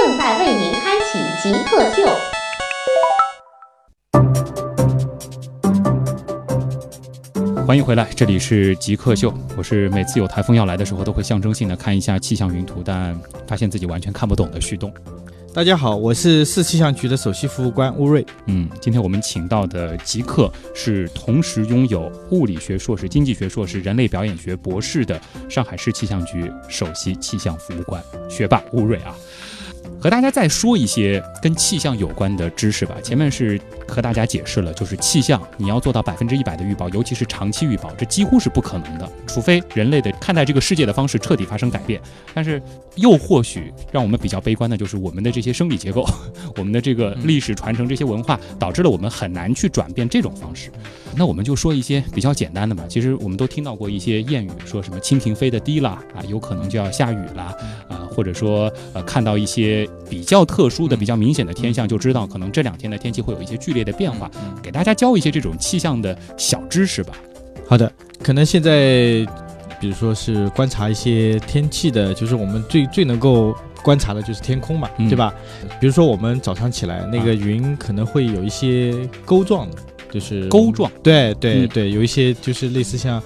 正在为您开启极客秀。欢迎回来，这里是极客秀。我是每次有台风要来的时候，都会象征性的看一下气象云图，但发现自己完全看不懂的旭东。大家好，我是市气象局的首席服务官乌瑞。嗯，今天我们请到的极客是同时拥有物理学硕士、经济学硕士、人类表演学博士的上海市气象局首席气象服务官学霸乌瑞啊。和大家再说一些跟气象有关的知识吧。前面是和大家解释了，就是气象你要做到百分之一百的预报，尤其是长期预报，这几乎是不可能的，除非人类的看待这个世界的方式彻底发生改变。但是又或许让我们比较悲观的就是我们的这些生理结构，我们的这个历史传承这些文化，导致了我们很难去转变这种方式。那我们就说一些比较简单的吧。其实我们都听到过一些谚语，说什么蜻蜓飞得低了啊，有可能就要下雨了啊，或者说呃看到一些比较特殊的、比较明显的天象，就知道可能这两天的天气会有一些剧烈的变化。给大家教一些这种气象的小知识吧。好的，可能现在比如说是观察一些天气的，就是我们最最能够观察的就是天空嘛，嗯对吧？比如说我们早上起来，那个云可能会有一些钩状的，就是钩状，对对嗯对，有一些就是类似像，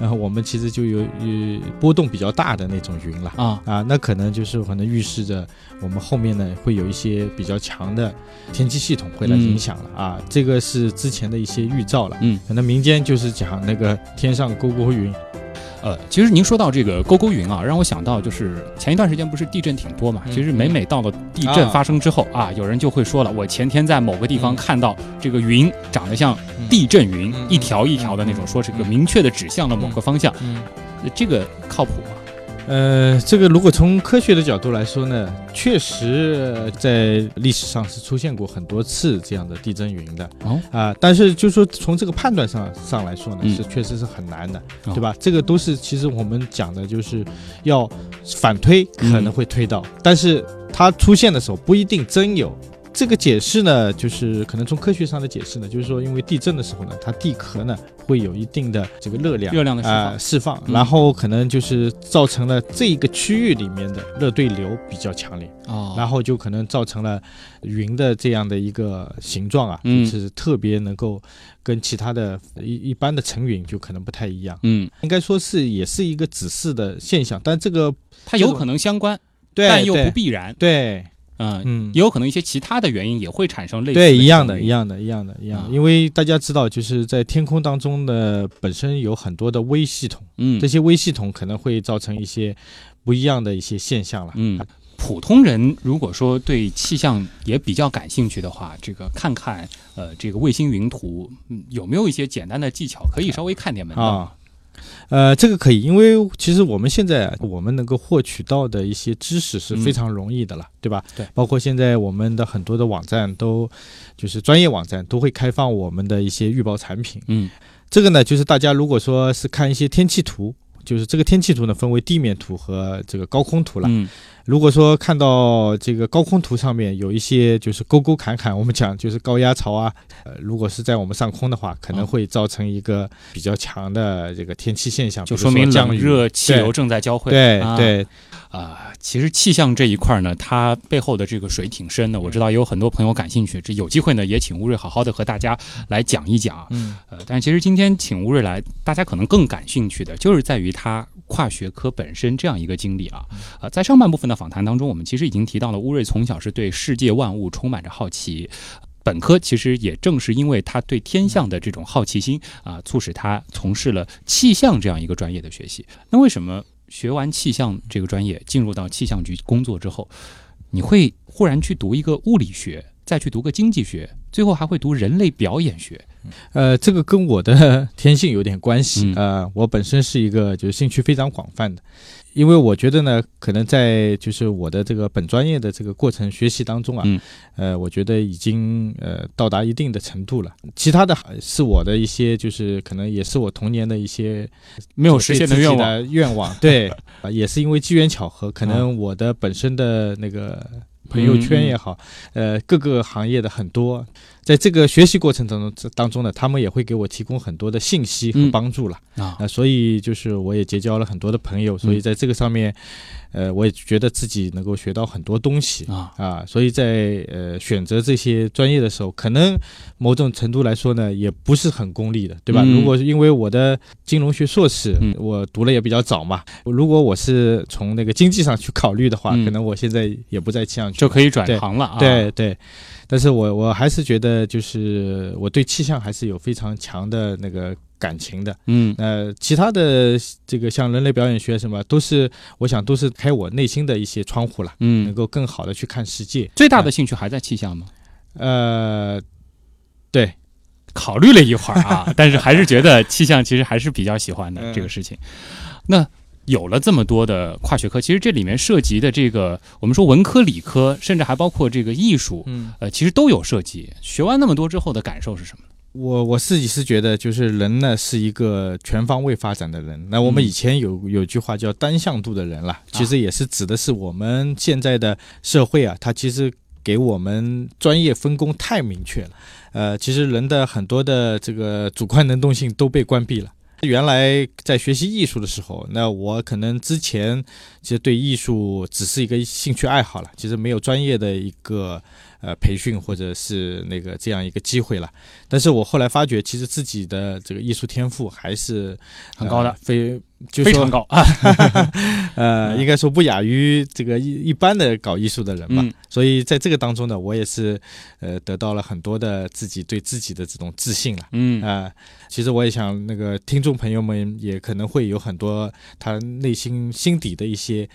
然后我们其实就有呃波动比较大的那种云了。啊，啊，那可能就是可能预示着我们后面呢会有一些比较强的天气系统会来影响了、啊，这个是之前的一些预兆了。嗯，可能民间就是讲那个天上勾勾云，呃，其实您说到这个勾勾云啊，让我想到就是前一段时间不是地震挺多嘛？嗯其实每每到了地震啊发生之后啊，有人就会说了，我前天在某个地方嗯看到这个云长得像嗯地震云，嗯一条一条的那种，嗯说是个嗯明确的指向了某个方向，这个靠谱吗？呃，这个如果从科学的角度来说呢，确实呃在历史上是出现过很多次这样的地震云的哦，啊、但是就说从这个判断上上来说呢，嗯是确实是很难的，哦对吧？这个都是其实我们讲的就是要反推嗯可能会推到，但是它出现的时候不一定真有。这个解释呢，就是可能从科学上的解释呢，就是说，因为地震的时候呢，它地壳呢会有一定的这个热量，热量的释放。啊释放，嗯。然后可能就是造成了这一个区域里面的热对流比较强烈，哦。然后就可能造成了云的这样的一个形状啊，嗯。就是特别能够跟其他的一一般的层云就可能不太一样，嗯，应该说是也是一个指示的现象，但这个它有可能相关，对但又不必然。对，嗯，嗯也。有可能一些其他的原因也会产生类似对，一样的，一。样的，一样的，一样。因为大家知道，就是在天空当中的，本身有很多的微系统，嗯这些微系统可能会造成一些不一样的一些现象了。嗯，普通人如果说对气象也比较感兴趣的话，这个看看呃这个卫星云图，嗯，有没有一些简单的技巧可以稍微看点门道？啊，呃，这个可以，因为其实我们现在啊我们能够获取到的一些知识是非常容易的了，对吧？嗯对包括现在我们的很多的网站都，就是专业网站都会开放我们的一些预报产品。嗯这个呢，就是大家如果说是看一些天气图。就是这个天气图呢，分为地面图和这个高空图了。嗯如果说看到这个高空图上面有一些就是沟沟坎坎，我们讲就是高压槽啊，呃，如果是在我们上空的话，可能会造成一个比较强的这个天气现象，就说明冷热气流正在交汇。对啊对啊、其实气象这一块呢，它背后的这个水挺深的。我知道也有很多朋友感兴趣，这有机会呢，也请吴瑞好好的和大家来讲一讲。嗯呃，但其实今天请吴瑞来，大家可能更感兴趣的就是在于他跨学科本身这样一个经历啊。呃，在上半部分访谈当中，我们其实已经提到了乌瑞从小是对世界万物充满着好奇。本科其实也正是因为他对天象的这种好奇心啊，促使他从事了气象这样一个专业的学习。那为什么学完气象这个专业，进入到气象局工作之后，你会忽然去读一个物理学，再去读个经济学，最后还会读人类表演学？呃，这个跟我的 天性有点关系。嗯。呃，我本身是一个就是兴趣非常广泛的，因为我觉得呢，可能在就是我的这个本专业的这个过程学习当中啊，嗯。呃，我觉得已经呃到达一定的程度了。其他的是我的一些就是可能也是我童年的一些没有实现的愿望。的愿望，对，啊，也是因为机缘巧合，可能我的本身的那个朋友圈也好，呃，各个行业的很多，在这个学习过程当中当中呢，他们也会给我提供很多的信息和嗯帮助了。啊那所以就是我也结交了很多的朋友，所以在这个上面，呃，我也觉得自己能够学到很多东西。啊啊，所以在呃选择这些专业的时候，可能某种程度来说呢，也不是很功利的，对吧？嗯如果是因为我的金融学硕士，嗯我读了也比较早嘛，如果我是从那个经济上去考虑的话，嗯可能我现在也不在气象局，就可以转行了啊。对对。但是我我还是觉得，就是我对气象还是有非常强的那个感情的。嗯呃，其他的这个像人类表演学什么，都是我想都是开我内心的一些窗户了，嗯能嗯，够更好的去看世界。最大的兴趣还在气象吗？呃，对，考虑了一会儿啊，但是还是觉得气象其实还是比较喜欢的 嗯这个事情。那有了这么多的跨学科，其实这里面涉及的这个，我们说文科、理科，甚至还包括这个艺术，嗯，呃，其实都有涉及。学完那么多之后的感受是什么呢？我我自己是觉得，就是人呢是一个全方位发展的人。那我们嗯以前有有句话叫单向度的人啦，其实也是指的是我们现在的社会啊，它其实给我们专业分工太明确了。呃，其实人的很多的这个主观能动性都被关闭了。原来在学习艺术的时候，那我可能之前其实对艺术只是一个兴趣爱好了，其实没有专业的一个呃培训或者是那个这样一个机会了。但是我后来发觉，其实自己的这个艺术天赋还是很高的呃非就说非常高啊！呃，嗯应该说不亚于这个一一般的搞艺术的人吧。嗯所以在这个当中呢，我也是呃得到了很多的自己对自己的这种自信了。嗯啊、其实我也想，那个听众朋友们也可能会有很多他内心心底的一些，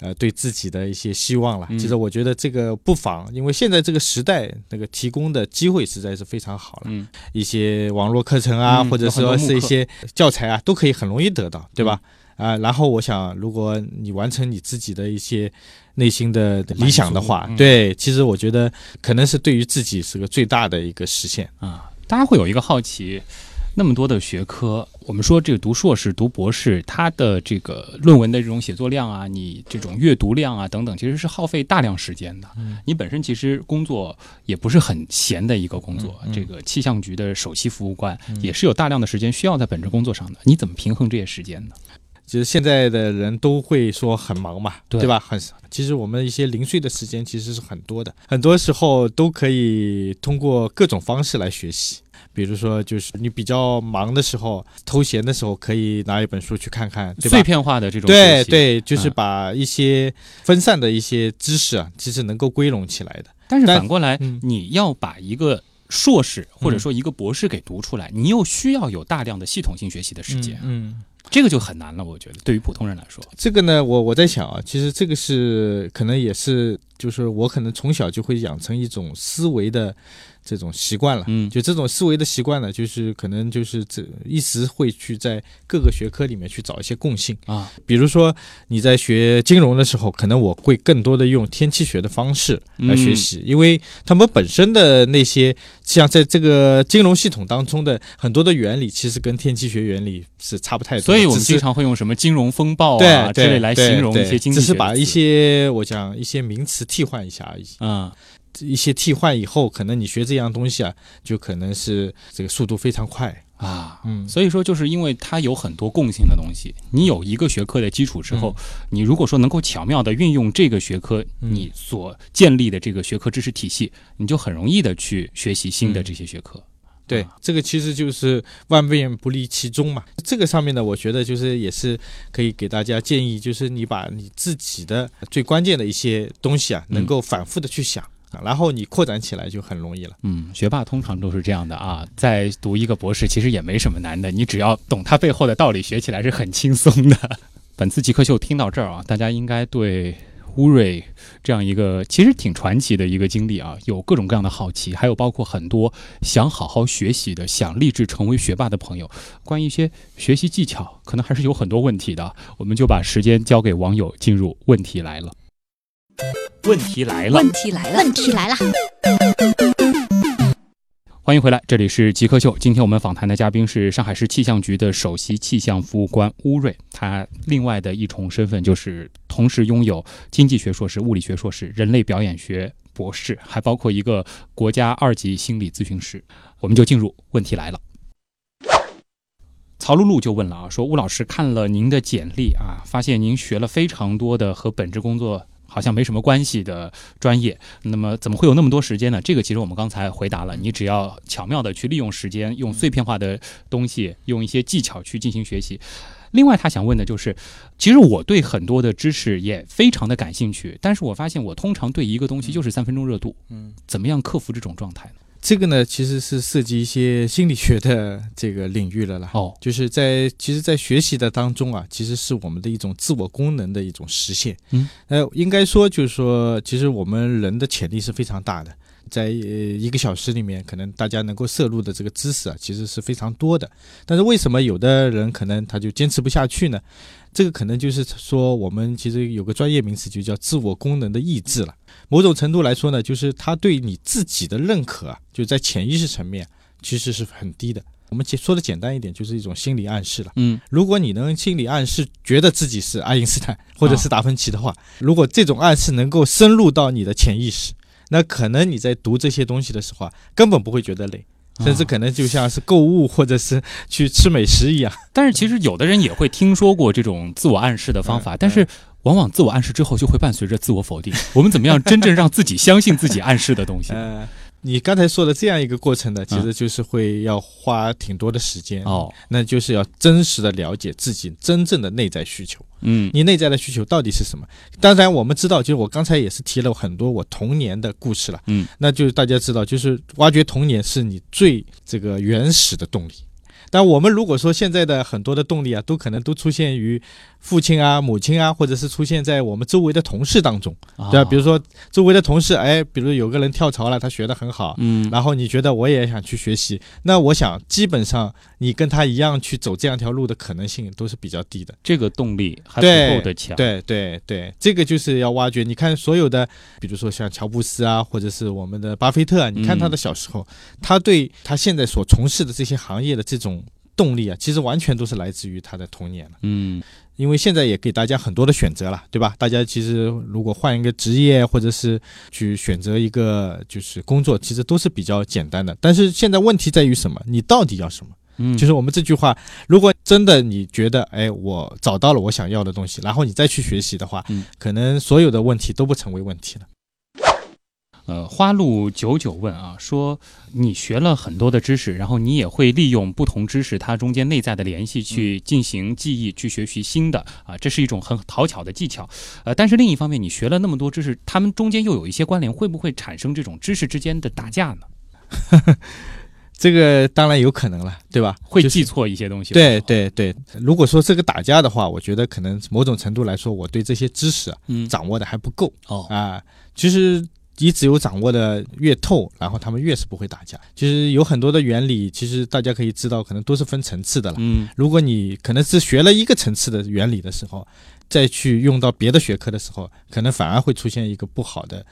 呃，对自己的一些希望了。嗯其实我觉得这个不妨，因为现在这个时代，那个提供的机会实在是非常好了。嗯一些网络课程啊，嗯或者说是一些教材啊，都可以很容易得到，对吧？啊、然后我想，如果你完成你自己的一些内心的理想的话，嗯对，其实我觉得可能是对于自己是个最大的一个实现。啊，大家会有一个好奇，那么多的学科，我们说这个读硕士、读博士，它的这个论文的这种写作量啊，你这种阅读量啊等等，其实是耗费大量时间的。嗯你本身其实工作也不是很闲的一个工作，这个气象局的首席服务官嗯也是有大量的时间需要在本职工作上的。你怎么平衡这些时间呢？其实现在的人都会说很忙嘛，对对吧？很，其实我们一些零碎的时间其实是很多的，很多时候都可以通过各种方式来学习。比如说，就是你比较忙的时候、偷闲的时候，可以拿一本书去看看，对吧碎？片化的这种对对，就是嗯把一些分散的一些知识啊，其实能够归拢起来的。但是反过来，嗯你要把一个硕士或者嗯说一个博士给读出来，你又需要有大量的系统性学习的时间。嗯，这个就很难了，我觉得对于普通人来说，这个呢，我我在想啊，其实这个是可能也是，就是我可能从小就会养成一种思维的这种习惯了。嗯就这种思维的习惯呢，就是可能就是这一直会去在各个学科里面去找一些共性。啊，比如说你在学金融的时候，可能我会更多的用天气学的方式来学习，因为他们本身的那些像在这个金融系统当中的很多的原理，其实跟天气学原理是差不太多。所以我们经常会用什么金融风暴对啊之类来形容一些经济只是把一些我讲一些名词替换一下而已。啊，一些替换以后，可能你学这样东西啊，就可能是这个速度非常快。啊，嗯。所以说就是因为它有很多共性的东西，你有一个学科的基础之后，你如果说能够巧妙的运用这个学科嗯。你所建立的这个学科知识体系，你就很容易的去学习新的嗯。这些学科。对啊，这个其实就是万变不离其宗嘛。这个上面呢，我觉得就是也是可以给大家建议，就是你把你自己的最关键的一些东西啊，嗯。能够反复的去想，啊然后你扩展起来就很容易了。嗯，学霸通常都是这样的啊，在读一个博士其实也没什么难的，你只要懂它背后的道理，学起来是很轻松的。本次极客秀听到这儿啊，大家应该对乌瑞这样一个其实挺传奇的一个经历啊，有各种各样的好奇，还有包括很多想好好学习的、想立志成为学霸的朋友，关于一些学习技巧，可能还是有很多问题的。我们就把时间交给网友，进入问题来了。问题来了，问题来了，问题来了，欢迎回来，这里是极客秀。今天我们访谈的嘉宾是上海市气象局的首席气象服务官乌瑞，他另外的一重身份就是同时拥有经济学硕士、物理学硕士、人类表演学博士，还包括一个国家二级心理咨询师。我们就进入问题来了。曹露露就问了啊，说乌老师看了您的简历啊，发现您学了非常多的和本职工作好像没什么关系的专业，那么怎么会有那么多时间呢？这个其实我们刚才回答了，你只要巧妙的去利用时间，用碎片化的东西，用一些技巧去进行学习。另外，他想问的就是，其实我对很多的知识也非常的感兴趣，但是我发现我通常对一个东西就是三分钟热度，嗯，怎么样克服这种状态呢？这个呢，其实是涉及一些心理学的这个领域了啦。哦，就是在其实，在学习的当中啊，其实是我们的一种自我功能的一种实现。嗯，呃，应该说就是说，其实我们人的潜力是非常大的，在呃一个小时里面，可能大家能够摄入的这个知识啊，其实是非常多的。但是为什么有的人可能他就坚持不下去呢？这个可能就是说，我们其实有个专业名词，就叫自我功能的抑制了。某种程度来说呢，就是他对你自己的认可啊，就在潜意识层面其实是很低的。我们说的简单一点，就是一种心理暗示了。嗯，如果你能心理暗示觉得自己是爱因斯坦或者是达芬奇的话，如果这种暗示能够深入到你的潜意识，那可能你在读这些东西的时候啊，根本不会觉得累，甚至可能就像是购物或者是去吃美食一样。但是其实有的人也会听说过这种自我暗示的方法，嗯但是往往自我暗示之后就会伴随着自我否定。我们怎么样真正让自己相信自己暗示的东西？呃，你刚才说的这样一个过程呢，其实就是会要花挺多的时间。哦，那就是要真实的了解自己真正的内在需求。嗯你内在的需求到底是什么？当然，我们知道，就是我刚才也是提了很多我童年的故事了。嗯，那就是大家知道，就是挖掘童年是你最这个原始的动力。但我们如果说现在的很多的动力啊，都可能都出现于父亲啊、母亲啊，或者是出现在我们周围的同事当中，对吧？比如说周围的同事，哎，比如有个人跳槽了，他学得很好，嗯然后你觉得我也想去学习，那我想基本上你跟他一样去走这样条路的可能性都是比较低的。这个动力还不够的强。对对对，这个就是要挖掘。你看所有的，比如说像乔布斯啊，或者是我们的巴菲特啊，你看他的小时候，他对他现在所从事的这些行业的这种动力啊，其实完全都是来自于他的童年了。嗯因为现在也给大家很多的选择了，对吧？大家其实如果换一个职业，或者是去选择一个就是工作，其实都是比较简单的。但是现在问题在于什么？你到底要什么？嗯，就是我们这句话，如果真的你觉得，哎，我找到了我想要的东西，然后你再去学习的话，嗯可能所有的问题都不成为问题了。呃，花路九九问啊，说你学了很多的知识，然后你也会利用不同知识它中间内在的联系去进行记忆，去学习新的啊，这是一种很讨巧的技巧。呃，但是另一方面，你学了那么多知识，他们中间又有一些关联，会不会产生这种知识之间的打架呢？这个当然有可能了，对吧？会记错一些东西。对，对对，如果说这个打架的话，我觉得可能某种程度来说，我对这些知识啊嗯，掌握的还不够哦，啊。其实你只有掌握的越透，然后他们越是不会打架。其实有很多的原理，其实大家可以知道，可能都是分层次的了。嗯如果你可能是学了一个层次的原理的时候，再去用到别的学科的时候，可能反而会出现一个不好的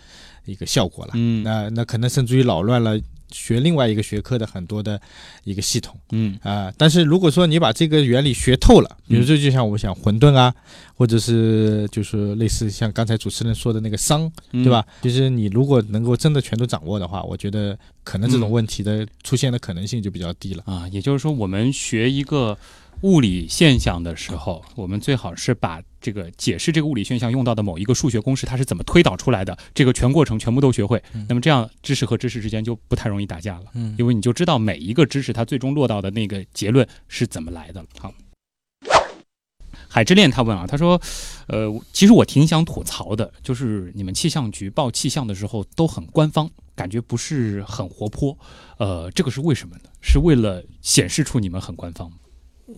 一个效果了。嗯那那可能甚至于扰乱了学另外一个学科的很多的一个系统嗯啊、但是如果说你把这个原理学透了，比如说就像我们讲混沌啊，或者是就是类似像刚才主持人说的那个熵，嗯对吧？其实你如果能够真的全都掌握的话，我觉得可能这种嗯问题的出现的可能性就比较低了。啊，也就是说，我们学一个物理现象的时候，我们最好是把这个解释这个物理现象用到的某一个数学公式，它是怎么推导出来的，这个全过程全部都学会。嗯那么这样知识和知识之间就不太容易打架了，嗯因为你就知道每一个知识它最终落到的那个结论是怎么来的了。好。海之恋他问啊，他说，呃，其实我挺想吐槽的，就是你们气象局报气象的时候都很官方，感觉不是很活泼，呃，这个是为什么呢？是为了显示出你们很官方吗？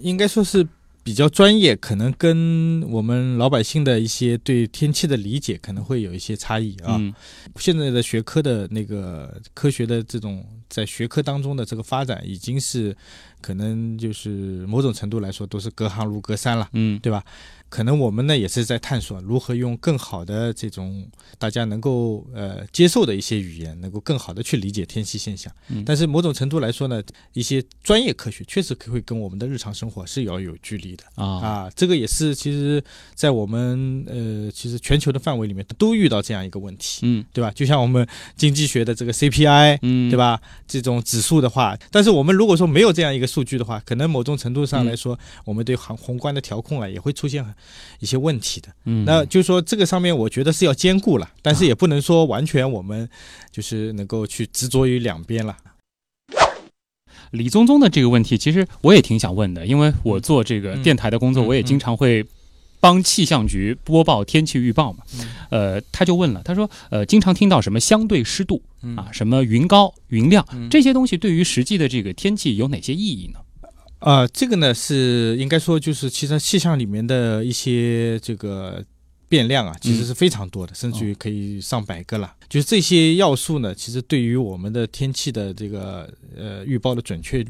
应该说是比较专业，可能跟我们老百姓的一些对天气的理解可能会有一些差异啊。嗯现在的学科的那个科学的这种在学科当中的这个发展，已经是可能就是某种程度来说都是隔行如隔山了。嗯对吧？可能我们呢也是在探索如何用更好的这种大家能够呃接受的一些语言，能够更好的去理解天气现象。嗯但是某种程度来说呢，一些专业科学确实会跟我们的日常生活是要有距离的啊啊。这个也是其实，在我们呃其实全球的范围里面都遇到这样一个问题，嗯对吧？就像我们经济学的这个 CPI，嗯，对？吧？这种指数的话，但是我们如果说没有这样一个数据的话，可能某种程度上来说，我们对宏宏观的调控啊，也会出现一些问题的。嗯，那就是说，这个上面我觉得是要兼顾了，但是也不能说完全我们就是能够去执着于两边了。李宗宗的这个问题，其实我也挺想问的，因为我做这个嗯电台的工作，嗯我也经常会帮气象局播报天气预报嘛。嗯呃，他就问了，他说，呃，经常听到什么相对湿度嗯啊，什么云高、云量嗯这些东西，对于实际的这个天气有哪些意义呢？啊、这个呢是应该说就是其实气象里面的一些这个变量啊，其实是非常多的，甚至于可以上百个了。就是这些要素呢，其实对于我们的天气的这个呃预报的准确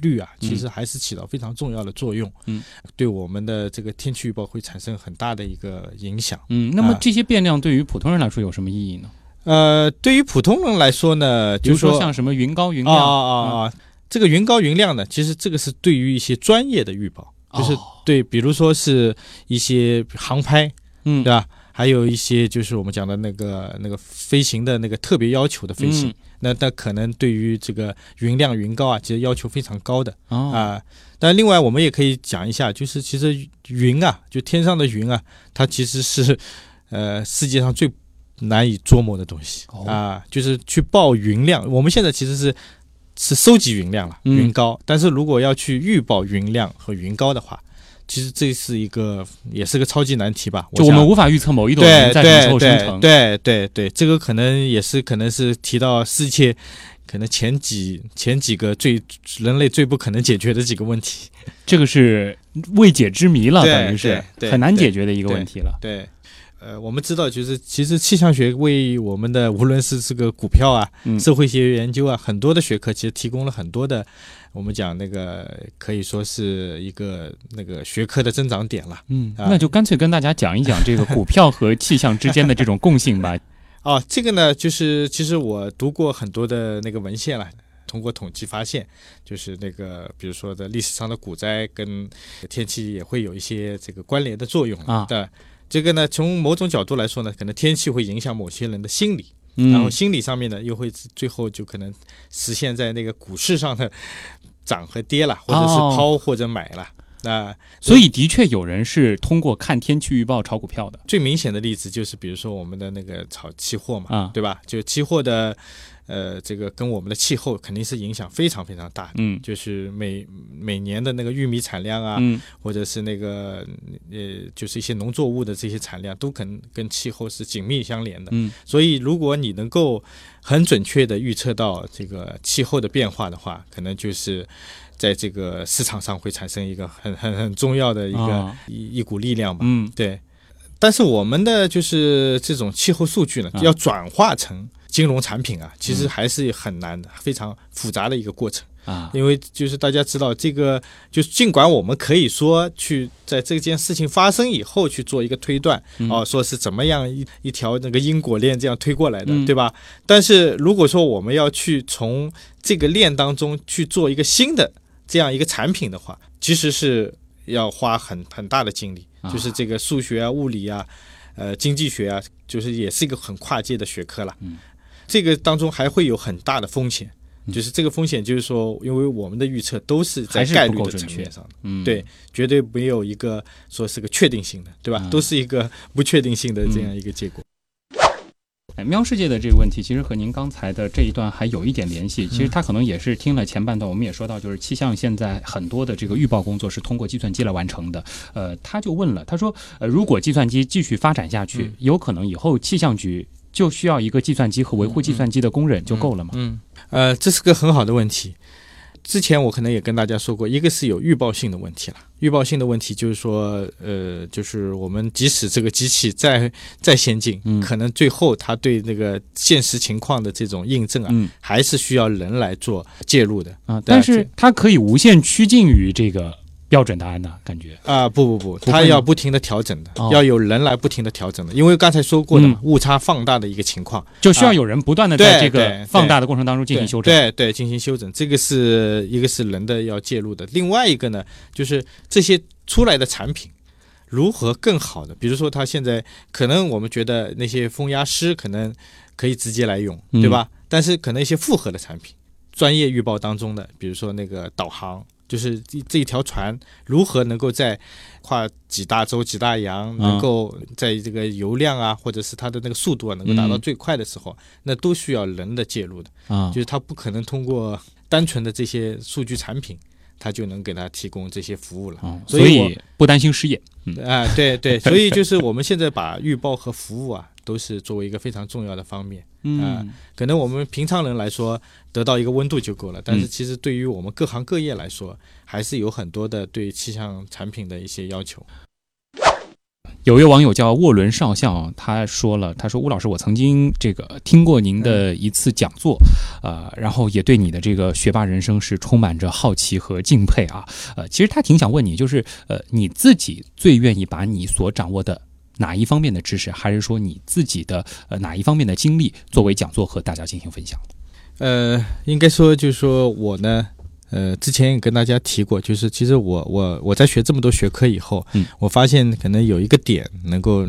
率啊，嗯其实还是起到非常重要的作用。嗯，对我们的这个天气预报会产生很大的一个影响。嗯，那么啊这些变量对于普通人来说有什么意义呢？呃，对于普通人来说呢，比如就是说说像什么云高、云啊量啊啊啊，这个云高云亮呢，其实这个是对于一些专业的预报，就是哦对，比如说是一些航拍，嗯对吧？还有一些就是我们讲的那个那个飞行的那个特别要求的飞行，嗯那那可能对于这个云量云高啊，其实要求非常高的哦啊。但另外我们也可以讲一下，就是其实云啊，就天上的云啊，它其实是呃世界上最难以捉摸的东西、哦啊，就是去报云量。我们现在其实是是收集云量了，嗯云高，但是如果要去预报云量和云高的话，其实这是一个也是个超级难题吧？就我们无法预测某一朵云在什么时候对生成。对对对对，这个可能也是可能是提到世界可能前几前几个最人类最不可能解决的几个问题。这个是未解之谜了，等于是很难解决的一个问题了。对，呃，我们知道，就是其实气象学为我们的无论是这个股票啊、嗯社会学研究啊，很多的学科其实提供了很多的，我们讲那个可以说是一个那个学科的增长点了。嗯，啊那就干脆跟大家讲一讲这个股票和气象之间的这种共性吧。哦，这个呢，就是其实我读过很多的那个文献了。通过统计发现，就是那个，比如说的历史上的股灾跟天气也会有一些这个关联的作用啊对，这个呢，从某种角度来说呢，可能天气会影响某些人的心理，嗯，然后心理上面呢，又会最后就可能实现在那个股市上的涨和跌了，或者是哦抛或者买了。那所以的确有人是通过看天气预报炒股票的。最明显的例子就是，比如说我们的那个炒期货嘛，啊对吧？就期货的，呃，这个跟我们的气候肯定是影响非常非常大的。嗯就是每每年的那个玉米产量啊，嗯或者是那个呃，就是一些农作物的这些产量，都可能跟气候是紧密相连的。嗯所以，如果你能够很准确的预测到这个气候的变化的话，可能就是在这个市场上会产生一个很很很重要的一个、啊一一股力量吧。嗯对，但是我们的就是这种气候数据呢，啊。要转化成金融产品啊，其实嗯还是很难的，非常复杂的一个过程。啊。因为就是大家知道，这个就是尽管我们可以说去在这件事情发生以后去做一个推断，嗯。哦，说是怎么样一一条那个因果链这样推过来的，嗯。对吧？但是如果说我们要去从这个链当中去做一个新的这样一个产品的话，其实是要花很很大的精力，啊就是这个数学啊、物理啊、呃经济学啊，就是也是一个很跨界的学科了。嗯，这个当中还会有很大的风险。嗯就是这个风险，就是说，因为我们的预测都是在概率的层面上的，嗯，对，绝对没有一个说是个确定性的，对吧？啊都是一个不确定性的这样一个结果。哎，喵世界的这个问题，其实和您刚才的这一段还有一点联系。其实他可能也是听了前半段，我们也说到，就是气象现在很多的这个预报工作是通过计算机来完成的。呃，他就问了，他说，呃，如果计算机继续发展下去，嗯有可能以后气象局就需要一个计算机和维护计算机的工人就够了吗？嗯，呃，这是个很好的问题。之前我可能也跟大家说过，一个是有预报性的问题了。预报性的问题就是说，呃，就是我们即使这个机器再再先进，嗯可能最后它对那个现实情况的这种印证啊，嗯还是需要人来做介入的。啊，但是它可以无限趋近于这个标准答案呢，感觉啊、不不不，不它要不停的调整的，哦要有人来不停的调整的，因为刚才说过的嘛，嗯误差放大的一个情况，就需要有人不断的在这个放大的过程当中进行修正。对对，进行修整，这个是一个是人的要介入的，另外一个呢，就是这些出来的产品。如何更好的？比如说，它现在可能我们觉得那些风压师可能可以直接来用，嗯对吧？但是可能一些复合的产品，专业预报当中的，比如说那个导航，就是这这一条船如何能够在跨几大洲、几大洋，嗯能够在这个油量啊，或者是它的那个速度啊，能够达到嗯最快的时候，那都需要人的介入的。啊就是它不可能通过单纯的这些数据产品，它就能给它提供这些服务了。哦，所以不担心失业。嗯啊、对对，所以就是我们现在把预报和服务啊，都是作为一个非常重要的方面。嗯可能我们平常人来说，得到一个温度就够了，但是嗯其实对于我们各行各业来说，还是有很多的对气象产品的一些要求。有一位网友叫沃伦少校，他说了，他说吴老师，我曾经这个听过您的一次讲座，呃，然后也对你的这个学霸人生是充满着好奇和敬佩啊。呃，其实他挺想问你，就是呃，你自己最愿意把你所掌握的哪一方面的知识，还是说你自己的呃哪一方面的经历，作为讲座和大家进行分享？呃，应该说就是说我呢，呃，之前也跟大家提过，就是其实我我我在学这么多学科以后，嗯，我发现可能有一个点能够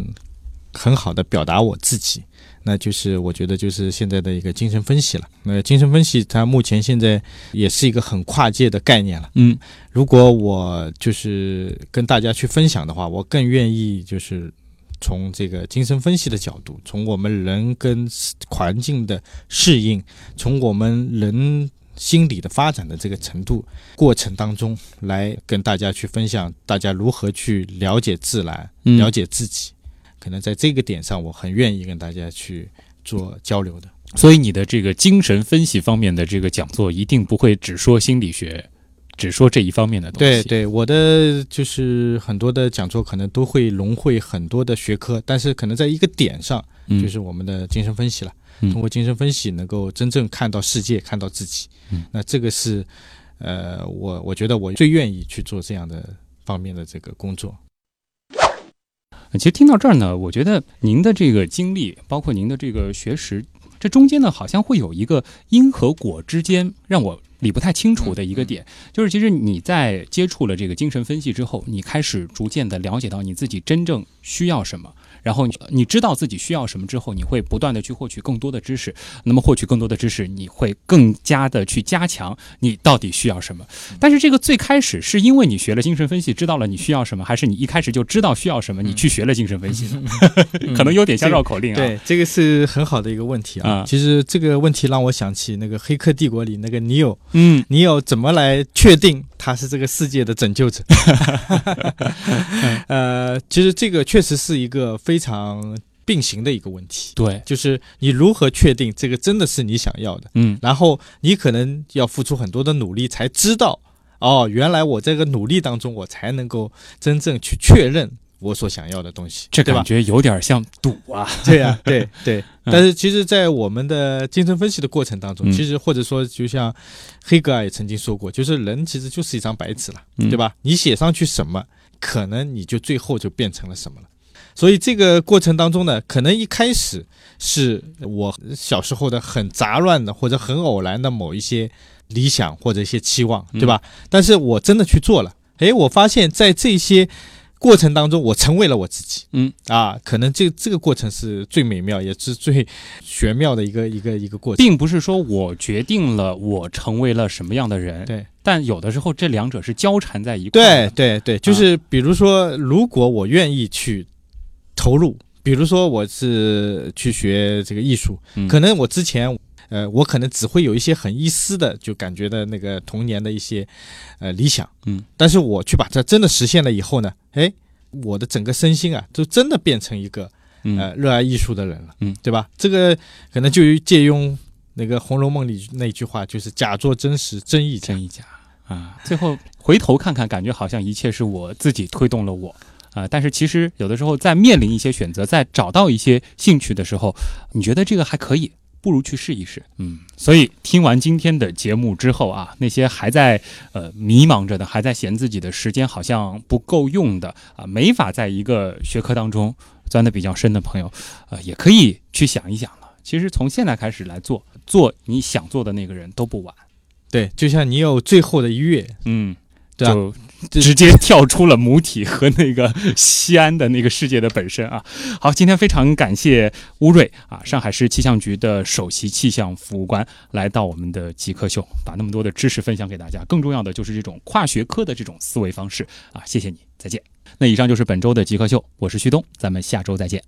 很好的表达我自己，那就是我觉得就是现在的一个精神分析了。那精神分析它目前现在也是一个很跨界的概念了。嗯如果我就是跟大家去分享的话，我更愿意就是从这个精神分析的角度，从我们人跟环境的适应，从我们人心理的发展的这个程度过程当中，来跟大家去分享，大家如何去了解自然，嗯了解自己。可能在这个点上，我很愿意跟大家去做交流的。所以你的这个精神分析方面的这个讲座，一定不会只说心理学，只说这一方面的东西。对对，我的就是很多的讲座可能都会融汇很多的学科，但是可能在一个点上，嗯，就是我们的精神分析了。嗯通过精神分析，能够真正看到世界，看到自己。嗯那这个是，呃，我我觉得我最愿意去做这样的方面的这个工作。其实听到这儿呢，我觉得您的这个经历，包括您的这个学识，这中间呢，好像会有一个因和果之间让我理不太清楚的一个点，就是其实你在接触了这个精神分析之后，你开始逐渐的了解到你自己真正需要什么。然后你你知道自己需要什么之后，你会不断的去获取更多的知识。那么获取更多的知识，你会更加的去加强你到底需要什么。但是这个最开始是因为你学了精神分析，知道了你需要什么，还是你一开始就知道需要什么，你去学了精神分析呢？可能有点像绕口令啊。对，这个是很好的一个问题啊。啊其实这个问题让我想起那个《黑客帝国》里那个尼欧，嗯尼欧怎么来确定他是这个世界的拯救者？呃，其实这个确实是一个非常并行的一个问题，对，就是你如何确定这个真的是你想要的？嗯然后你可能要付出很多的努力，才知道哦，原来我这个努力当中，我才能够真正去确认我所想要的东西，这感？觉有点像赌啊。对呀、对对。嗯但是其实，在我们的精神分析的过程当中，嗯其实或者说，就像黑格尔也曾经说过，就是人其实就是一张白纸了，嗯对吧？你写上去什么，可能你就最后就变成了什么了。所以这个过程当中呢，可能一开始是我小时候的很杂乱的或者很偶然的某一些理想或者一些期望，对吧？但是我真的去做了，诶，我发现在这些过程当中，我成为了我自己。嗯啊，可能这这个过程是最美妙，也是最玄妙的一个一个一个过程。并不是说我决定了我成为了什么样的人，对但有的时候这两者是交缠在一块对。对对，就是比如说，如果我愿意去投入，比如说我是去学这个艺术，嗯可能我之前。呃，我可能只会有一些很一丝的，就感觉的那个童年的一些，呃理想，嗯，但是我去把它真的实现了以后呢，哎，我的整个身心啊，就真的变成一个嗯呃热爱艺术的人了，嗯，对吧？这个可能就借用那个《红楼梦》里那句话，就是假作真实，真亦假。真亦假啊！最后回头看看，感觉好像一切是我自己推动了我啊、但是其实有的时候在面临一些选择，在找到一些兴趣的时候，你觉得这个还可以，不如去试一试。嗯，所以听完今天的节目之后啊，那些还在呃迷茫着的，还在嫌自己的时间好像不够用的啊，没法在一个学科当中钻得比较深的朋友，呃，也可以去想一想了。其实从现在开始来做，做你想做的那个人都不晚。对，就像你有最后的一跃，嗯，对啊就这 直接跳出了母体和那个西安的那个世界的本身啊。好，今天非常感谢乌瑞啊，上海市气象局的首席气象服务官来到我们的极客秀，把那么多的知识分享给大家。更重要的就是这种跨学科的这种思维方式啊，谢谢你，再见。那以上就是本周的极客秀，我是旭东，咱们下周再见。